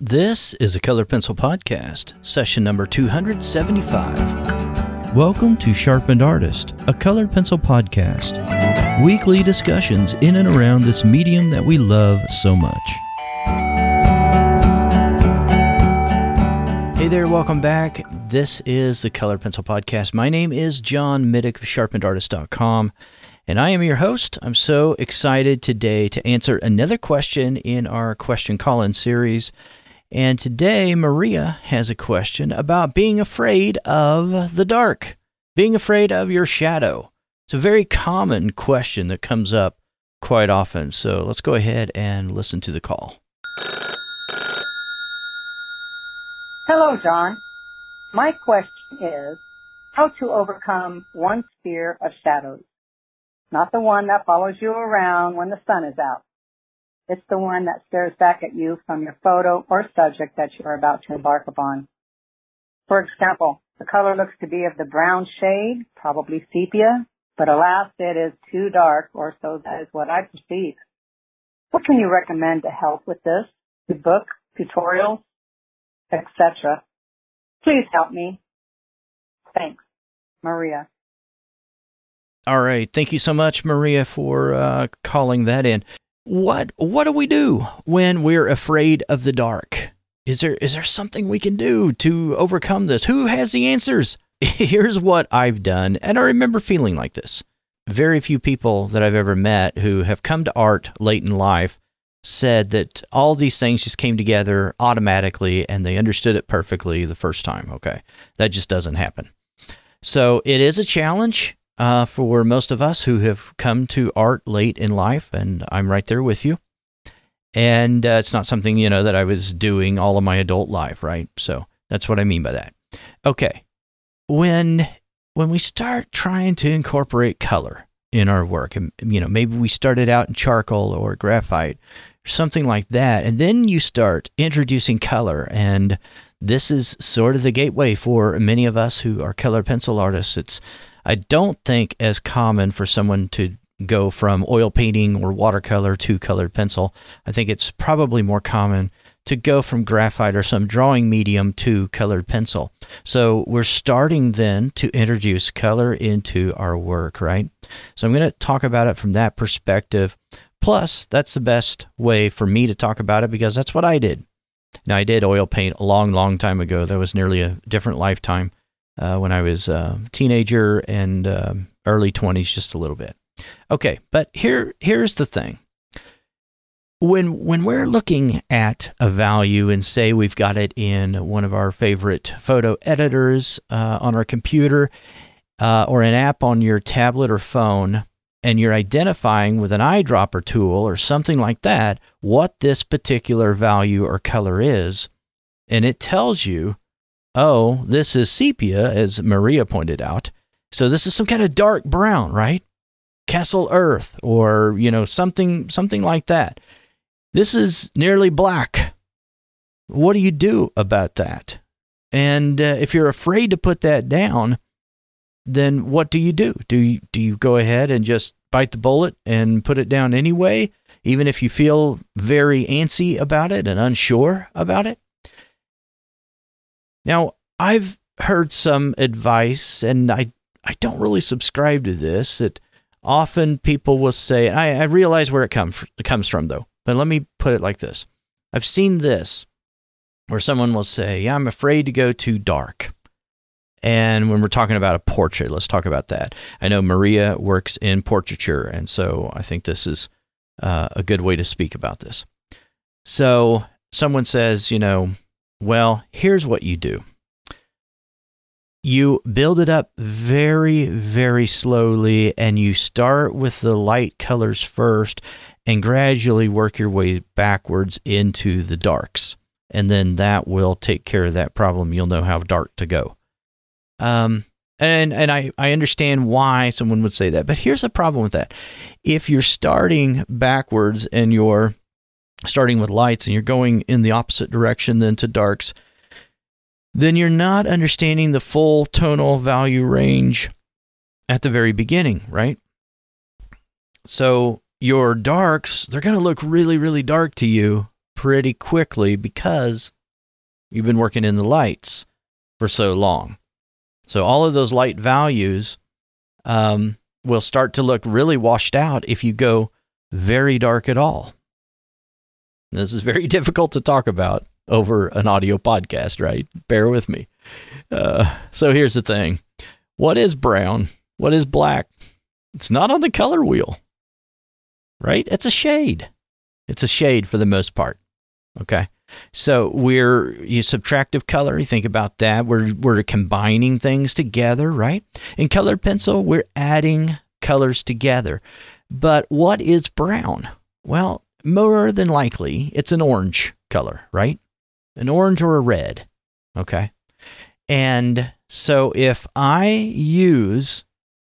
This is a Color Pencil Podcast, session number 275. Welcome to Sharpened Artist, a colored pencil podcast. Weekly discussions in and around this medium that we love so much. Hey there, welcome back. This is the Color Pencil Podcast. My name is John Middick of sharpenedartist.com, and I am your host. I'm so excited today to answer another question in our question call in series. And today, Maria has a question about being afraid of the dark, being afraid of your shadow. It's a very common question that comes up quite often. So let's go ahead and listen to the call. Hello, John. My question is how to overcome one's fear of shadows. Not the one that follows you around when the sun is out. It's the one that stares back at you from your photo or subject that you are about to embark upon. For example, the color looks to be of the brown shade, probably sepia, but alas, it is too dark, or so that is what I perceive. What can you recommend to help with this? The book, tutorials, etc. Please help me. Thanks. Maria. All right. Thank you so much, Maria, for uh, calling that in what what do we do when we're afraid of the dark? Is there is there something we can do to overcome this? Who has the answers? Here's what I've done, and I remember feeling like this. Very few people that I've ever met who have come to art late in life said that all these things just came together automatically and they understood it perfectly the first time. Okay. That just doesn't happen. So it is a challenge uh, for most of us who have come to art late in life, and I'm right there with you. And uh, it's not something you know that I was doing all of my adult life, right? So that's what I mean by that. Okay, when when we start trying to incorporate color in our work, and you know maybe we started out in charcoal or graphite, or something like that, and then you start introducing color and this is sort of the gateway for many of us who are color pencil artists. It's I don't think as common for someone to go from oil painting or watercolor to colored pencil. I think it's probably more common to go from graphite or some drawing medium to colored pencil. So we're starting then to introduce color into our work, right? So I'm going to talk about it from that perspective. Plus, that's the best way for me to talk about it because that's what I did. Now, I did oil paint a long, long time ago. That was nearly a different lifetime uh, when I was a teenager and uh, early 20s, just a little bit. Okay, but here here's the thing. When when we're looking at a value and say we've got it in one of our favorite photo editors uh, on our computer uh, or an app on your tablet or phone, and you're identifying with an eyedropper tool or something like that what this particular value or color is, and it tells you oh, this is sepia, as Maria pointed out. So this is some kind of dark brown, right? Cassel Earth or, you know, something something like that. This is nearly black. What do you do about that? And uh, if you're afraid to put that down, then what do you do? Do you do you go ahead and just bite the bullet and put it down anyway, even if you feel very antsy about it and unsure about it? Now, I've heard some advice, and I, I don't really subscribe to this, that often people will say, I, I realize where it, come, it comes from, though, but let me put it like this I've seen this where someone will say, I'm afraid to go too dark. And when we're talking about a portrait, let's talk about that. I know Maria works in portraiture, and so I think this is uh, a good way to speak about this. So someone says, you know, well, here's what you do you build it up very, very slowly, and you start with the light colors first and gradually work your way backwards into the darks. And then that will take care of that problem. You'll know how dark to go. Um, and and I, I understand why someone would say that. But here's the problem with that. If you're starting backwards and you're starting with lights and you're going in the opposite direction then to darks, then you're not understanding the full tonal value range at the very beginning, right? So your darks, they're going to look really, really dark to you pretty quickly because you've been working in the lights for so long. So all of those light values um, will start to look really washed out if you go very dark at all. This is very difficult to talk about over an audio podcast, right? Bear with me. Uh, so here's the thing what is brown? What is black? It's not on the color wheel, right? It's a shade. It's a shade for the most part. Okay. So we're you subtractive color. You think about that. We're we're combining things together, right? In colored pencil, we're adding colors together. But what is brown? Well, more than likely, it's an orange color, right? An orange or a red. Okay. And so if I use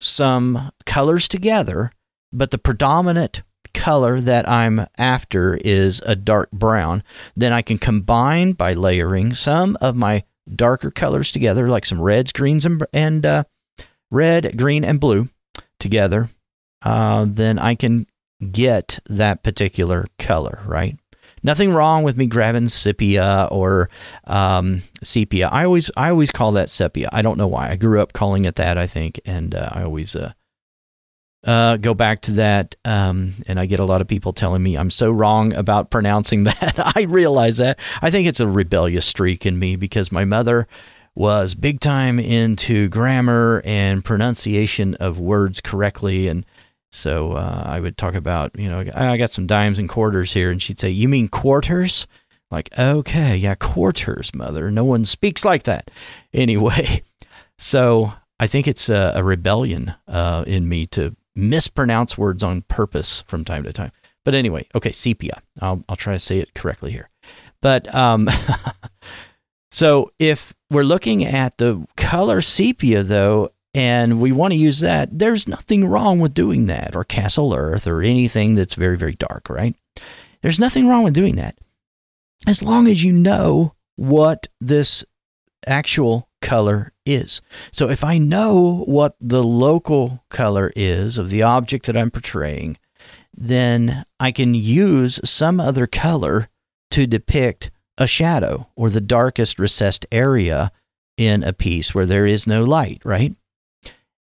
some colors together, but the predominant color that I'm after is a dark brown, then I can combine by layering some of my darker colors together, like some reds, greens, and, and uh, red, green, and blue together. Uh, then I can get that particular color, right? Nothing wrong with me grabbing sepia or um, sepia. I always I always call that sepia. I don't know why. I grew up calling it that. I think, and uh, I always uh, uh, go back to that. Um, and I get a lot of people telling me I'm so wrong about pronouncing that. I realize that. I think it's a rebellious streak in me because my mother was big time into grammar and pronunciation of words correctly. And so uh, I would talk about, you know, I got some dimes and quarters here. And she'd say, You mean quarters? Like, okay, yeah, quarters, mother. No one speaks like that. Anyway, so I think it's a, a rebellion uh, in me to mispronounce words on purpose from time to time. But anyway, okay, sepia. I'll, I'll try to say it correctly here. But um, so if we're looking at the color sepia, though, and we want to use that, there's nothing wrong with doing that, or Cassel Earth, or anything that's very, very dark, right? There's nothing wrong with doing that. As long as you know what this actual color is. So if I know what the local color is of the object that I'm portraying, then I can use some other color to depict a shadow or the darkest recessed area in a piece where there is no light, right?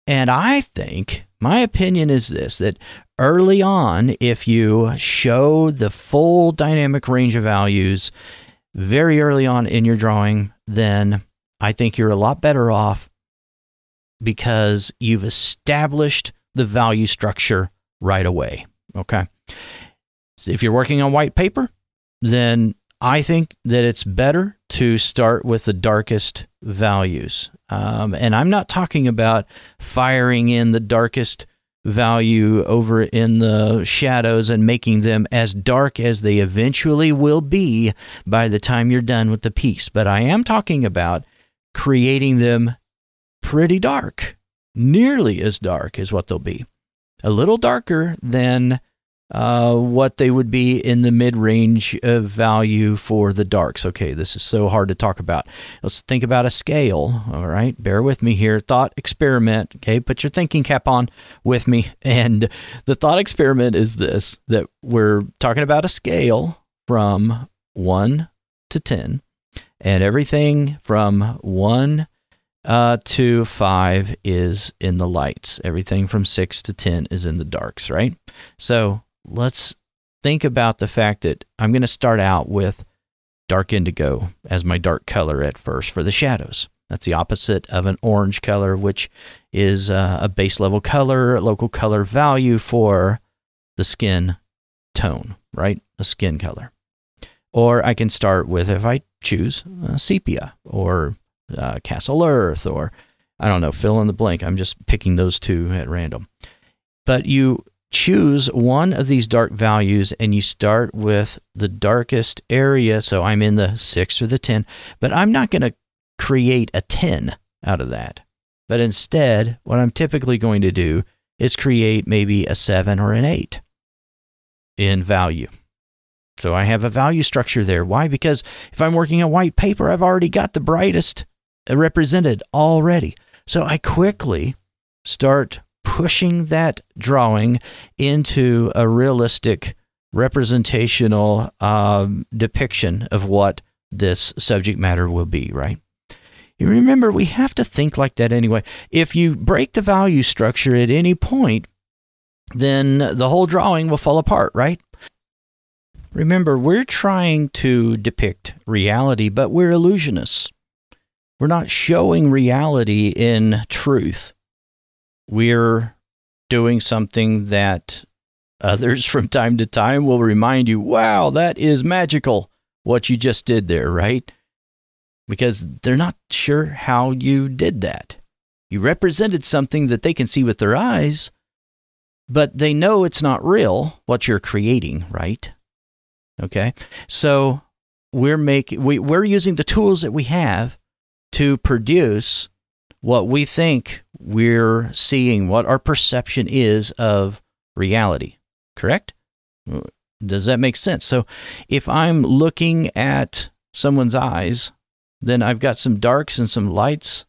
And I think my opinion is this that early on, if you show the full dynamic range of values very early on in your drawing, then I think you're a lot better off because you've established the value structure right away. Okay. So if you're working on white paper, then I think that it's better to start with the darkest values. Um, and I'm not talking about firing in the darkest value over in the shadows and making them as dark as they eventually will be by the time you're done with the piece. But I am talking about creating them pretty dark, nearly as dark as what they'll be. A little darker than uh, what they would be in the mid range of value for the darks. Okay, this is so hard to talk about. Let's think about a scale. All right, bear with me here. Thought experiment. Okay, put your thinking cap on with me. And the thought experiment is this that we're talking about a scale from 1 to 10 and everything from one uh, to five is in the lights. Everything from six to 10 is in the darks, right? So let's think about the fact that I'm going to start out with dark indigo as my dark color at first for the shadows. That's the opposite of an orange color, which is uh, a base level color, local color value for the skin tone, right? A skin color. Or I can start with, if I choose uh, sepia or uh, Cassel Earth or I don't know, fill in the blank. I'm just picking those two at random. But you choose one of these dark values and you start with the darkest area. So I'm in the six or the 10, but I'm not going to create a 10 out of that. But instead, what I'm typically going to do is create maybe a seven or an eight in value. So I have a value structure there. Why? Because if I'm working on white paper, I've already got the brightest represented already. So I quickly start pushing that drawing into a realistic representational um, depiction of what this subject matter will be, right? You remember, we have to think like that anyway. If you break the value structure at any point, then the whole drawing will fall apart, right? Remember, we're trying to depict reality, but we're illusionists. We're not showing reality in truth. We're doing something that others from time to time will remind you, wow, that is magical, what you just did there, right? Because they're not sure how you did that. You represented something that they can see with their eyes, but they know it's not real what you're creating, right? Okay. So we're making we, we're using the tools that we have to produce what we think we're seeing, what our perception is of reality. Correct? Does that make sense? So if I'm looking at someone's eyes, then I've got some darks and some lights.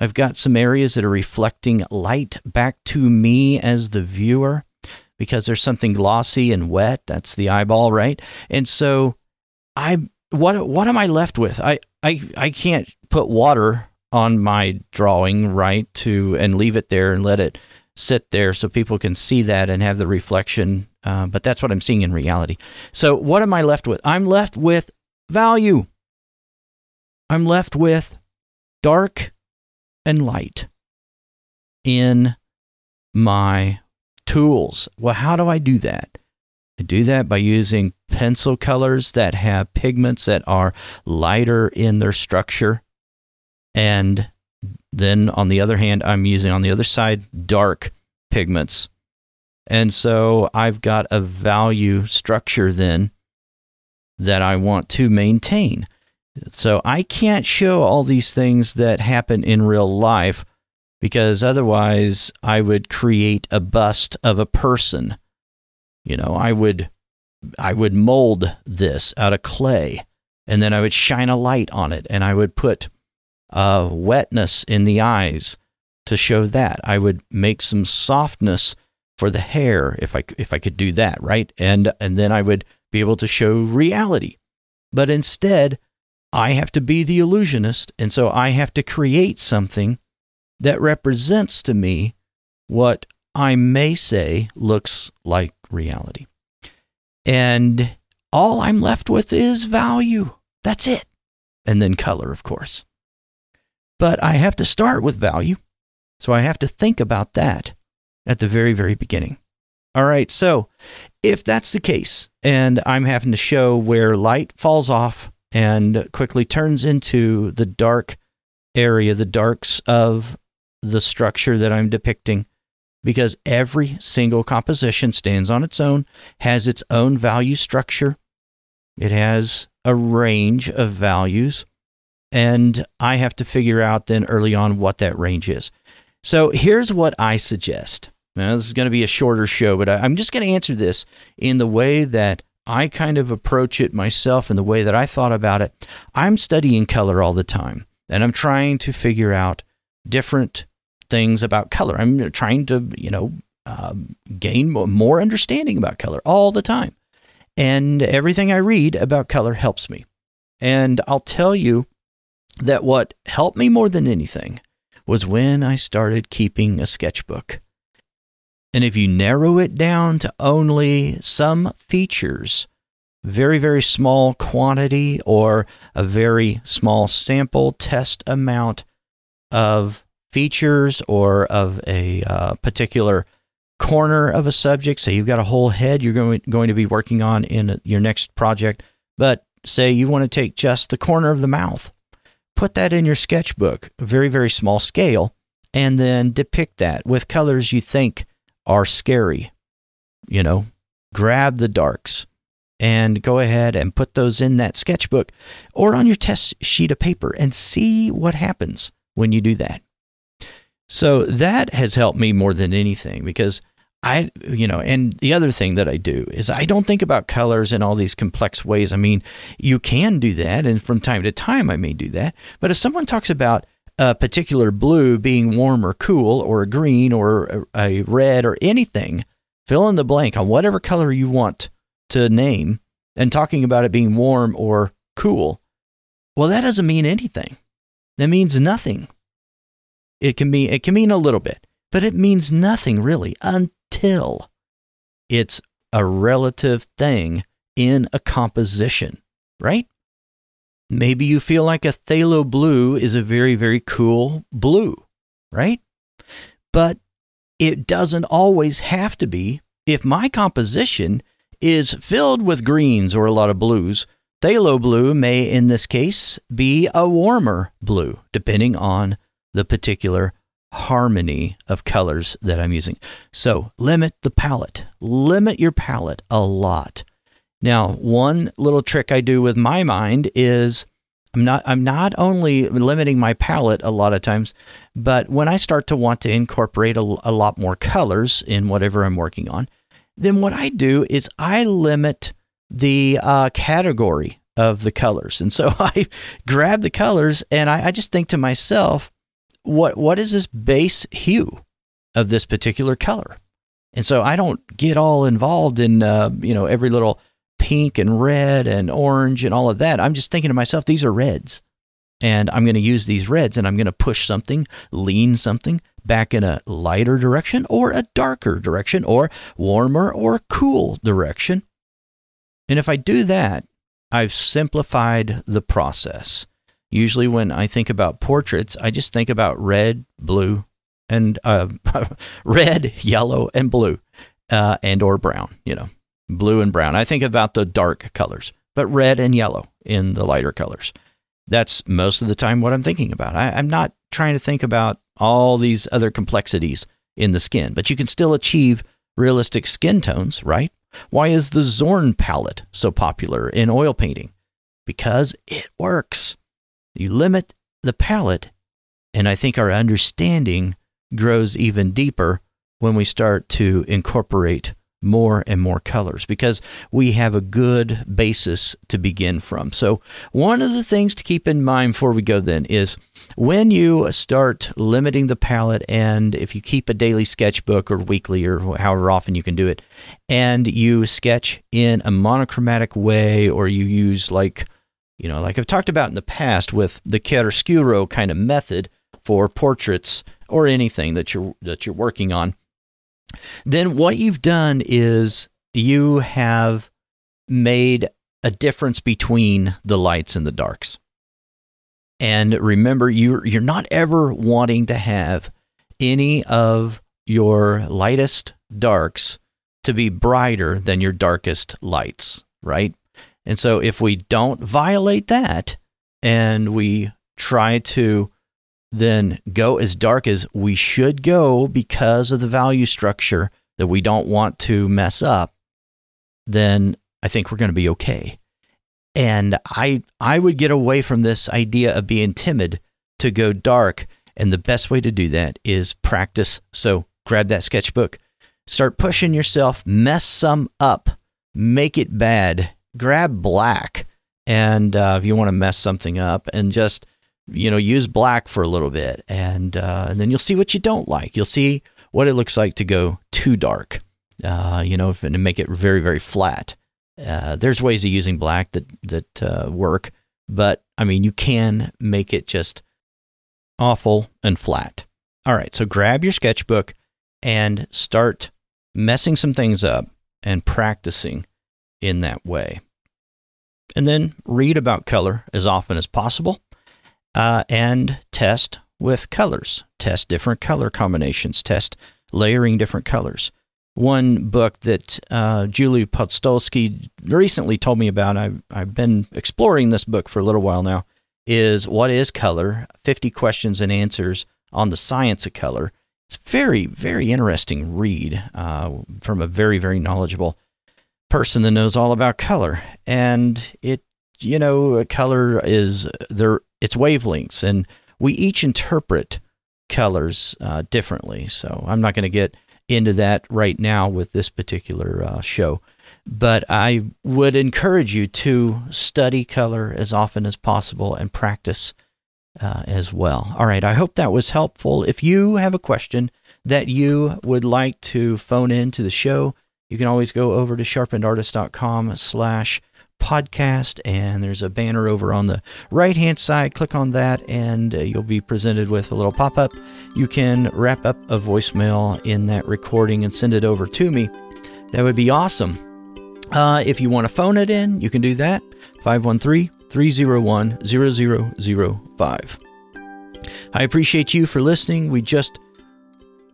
I've got some areas that are reflecting light back to me as the viewer because there's something glossy and wet. That's the eyeball, right? And so I what what am I left with? I I I can't put water on my drawing, right? To and leave it there and let it sit there so people can see that and have the reflection. Uh, but that's what I'm seeing in reality. So what am I left with? I'm left with value. I'm left with dark and light in my tools. Well, how do I do that? I do that by using pencil colors that have pigments that are lighter in their structure. And then on the other hand, I'm using on the other side dark pigments. And so I've got a value structure then that I want to maintain. So I can't show all these things that happen in real life because otherwise I would create a bust of a person. You know, I would I would mold this out of clay and then I would shine a light on it and I would put uh, wetness in the eyes to show that. I would make some softness for the hair if I if I could do that, right? And and then I would be able to show reality. But instead, I have to be the illusionist and so I have to create something that represents to me what I may say looks like reality. And all I'm left with is value. That's it. And then color, of course. But I have to start with value. So I have to think about that at the very, very beginning. All right. So if that's the case, and I'm having to show where light falls off and quickly turns into the dark area, the darks of the structure that I'm depicting because every single composition stands on its own, has its own value structure. It has a range of values, and I have to figure out then early on what that range is. So here's what I suggest. Now, this is going to be a shorter show, but I'm just going to answer this in the way that I kind of approach it myself and the way that I thought about it. I'm studying color all the time, and I'm trying to figure out different things about color. I'm trying to, you know, um, gain more understanding about color all the time. And everything I read about color helps me. And I'll tell you that what helped me more than anything was when I started keeping a sketchbook. And if you narrow it down to only some features, very, very small quantity or a very small sample test amount of features or of a uh, particular corner of a subject. Say you've got a whole head you're going, going to be working on in your next project, but say you want to take just the corner of the mouth. Put that in your sketchbook, very, very small scale, and then depict that with colors you think are scary. You know, grab the darks and go ahead and put those in that sketchbook or on your test sheet of paper and see what happens when you do that. So that has helped me more than anything because I, you know, and the other thing that I do is I don't think about colors in all these complex ways. I mean, you can do that, and from time to time I may do that. But if someone talks about a particular blue being warm or cool, or a green or a, red or anything, fill in the blank on whatever color you want to name and talking about it being warm or cool, well, that doesn't mean anything. That means nothing. It can be it can mean a little bit, but it means nothing really until it's a relative thing in a composition, right? Maybe you feel like a phthalo blue is a very, very cool blue, right? But it doesn't always have to be. If my composition is filled with greens or a lot of blues, phthalo blue may, in this case, be a warmer blue, depending on the particular harmony of colors that I'm using. So limit the palette, limit your palette a lot. Now, one little trick I do with my mind is I'm not I'm not only limiting my palette a lot of times, but when I start to want to incorporate a, a lot more colors in whatever I'm working on, then what I do is I limit the uh, category of the colors. And so I grab the colors and I, I just think to myself, what what is this base hue of this particular color? And so I don't get all involved in uh, you know every little pink and red and orange and all of that. I'm just thinking to myself, these are reds. And I'm going to use these reds and I'm going to push something, lean something back in a lighter direction or a darker direction or warmer or cool direction. And if I do that, I've simplified the process. Usually, when I think about portraits, I just think about red, blue, and uh, red, yellow, and blue, uh, and or brown. You know, blue and brown. I think about the dark colors, but red and yellow in the lighter colors. That's most of the time what I'm thinking about. I, I'm not trying to think about all these other complexities in the skin, but you can still achieve realistic skin tones, right? Why is the Zorn palette so popular in oil painting? Because it works. You limit the palette, and I think our understanding grows even deeper when we start to incorporate more and more colors because we have a good basis to begin from. So, one of the things to keep in mind before we go then is when you start limiting the palette, and if you keep a daily sketchbook or weekly or however often you can do it, and you sketch in a monochromatic way, or you use like, you know, like I've talked about in the past with the chiaroscuro kind of method for portraits or anything that you're that you're working on then what you've done is you have made a difference between the lights and the darks. And remember, you're, you're not ever wanting to have any of your lightest darks to be brighter than your darkest lights, right? And so if we don't violate that and we try to then go as dark as we should go because of the value structure that we don't want to mess up, then I think we're going to be okay. And I I would get away from this idea of being timid to go dark, and the best way to do that is practice. So grab that sketchbook, start pushing yourself, mess some up, make it bad, grab black, and uh, if you want to mess something up, and just you know, use black for a little bit, and uh, and then you'll see what you don't like. You'll see what it looks like to go too dark, uh, you know, and make it very very flat. Uh, there's ways of using black that that uh, work, but I mean, you can make it just awful and flat. All right, so grab your sketchbook and start messing some things up and practicing in that way. And then read about color as often as possible uh, and test with colors, test different color combinations, test layering different colors. One book that uh, Julie Podstolsky recently told me about, I've, I've been exploring this book for a little while now, is What is Color? 50 Questions and Answers on the Science of Color. It's very, very interesting read uh, from a very, very knowledgeable person that knows all about color. And it, you know, color is there its wavelengths, and we each interpret colors uh, differently. So I'm not going to get into that right now with this particular uh, show. But I would encourage you to study color as often as possible and practice uh, as well. All right, I hope that was helpful. If you have a question that you would like to phone in to the show, you can always go over to sharpenedartist.com slash podcast and there's a banner over on the right hand side. Click on that and uh, you'll be presented with a little pop-up. You can wrap up a voicemail in that recording and send it over to me. That would be awesome. Uh, if you want to phone it in you can do that. 513-301-0005 i appreciate you for listening. We just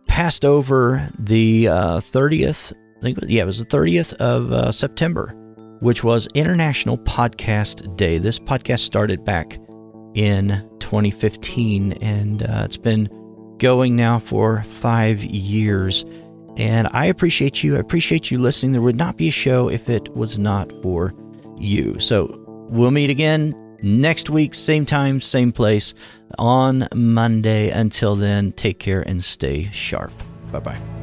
passed over the uh, 30th i think yeah it was the 30th of uh, september which was International Podcast Day. This podcast started back in 2015 and uh, it's been going now for five years. And I appreciate you. I appreciate you listening. There would not be a show if it was not for you. So we'll meet again next week, same time, same place on Monday. Until then, take care and stay sharp. Bye bye.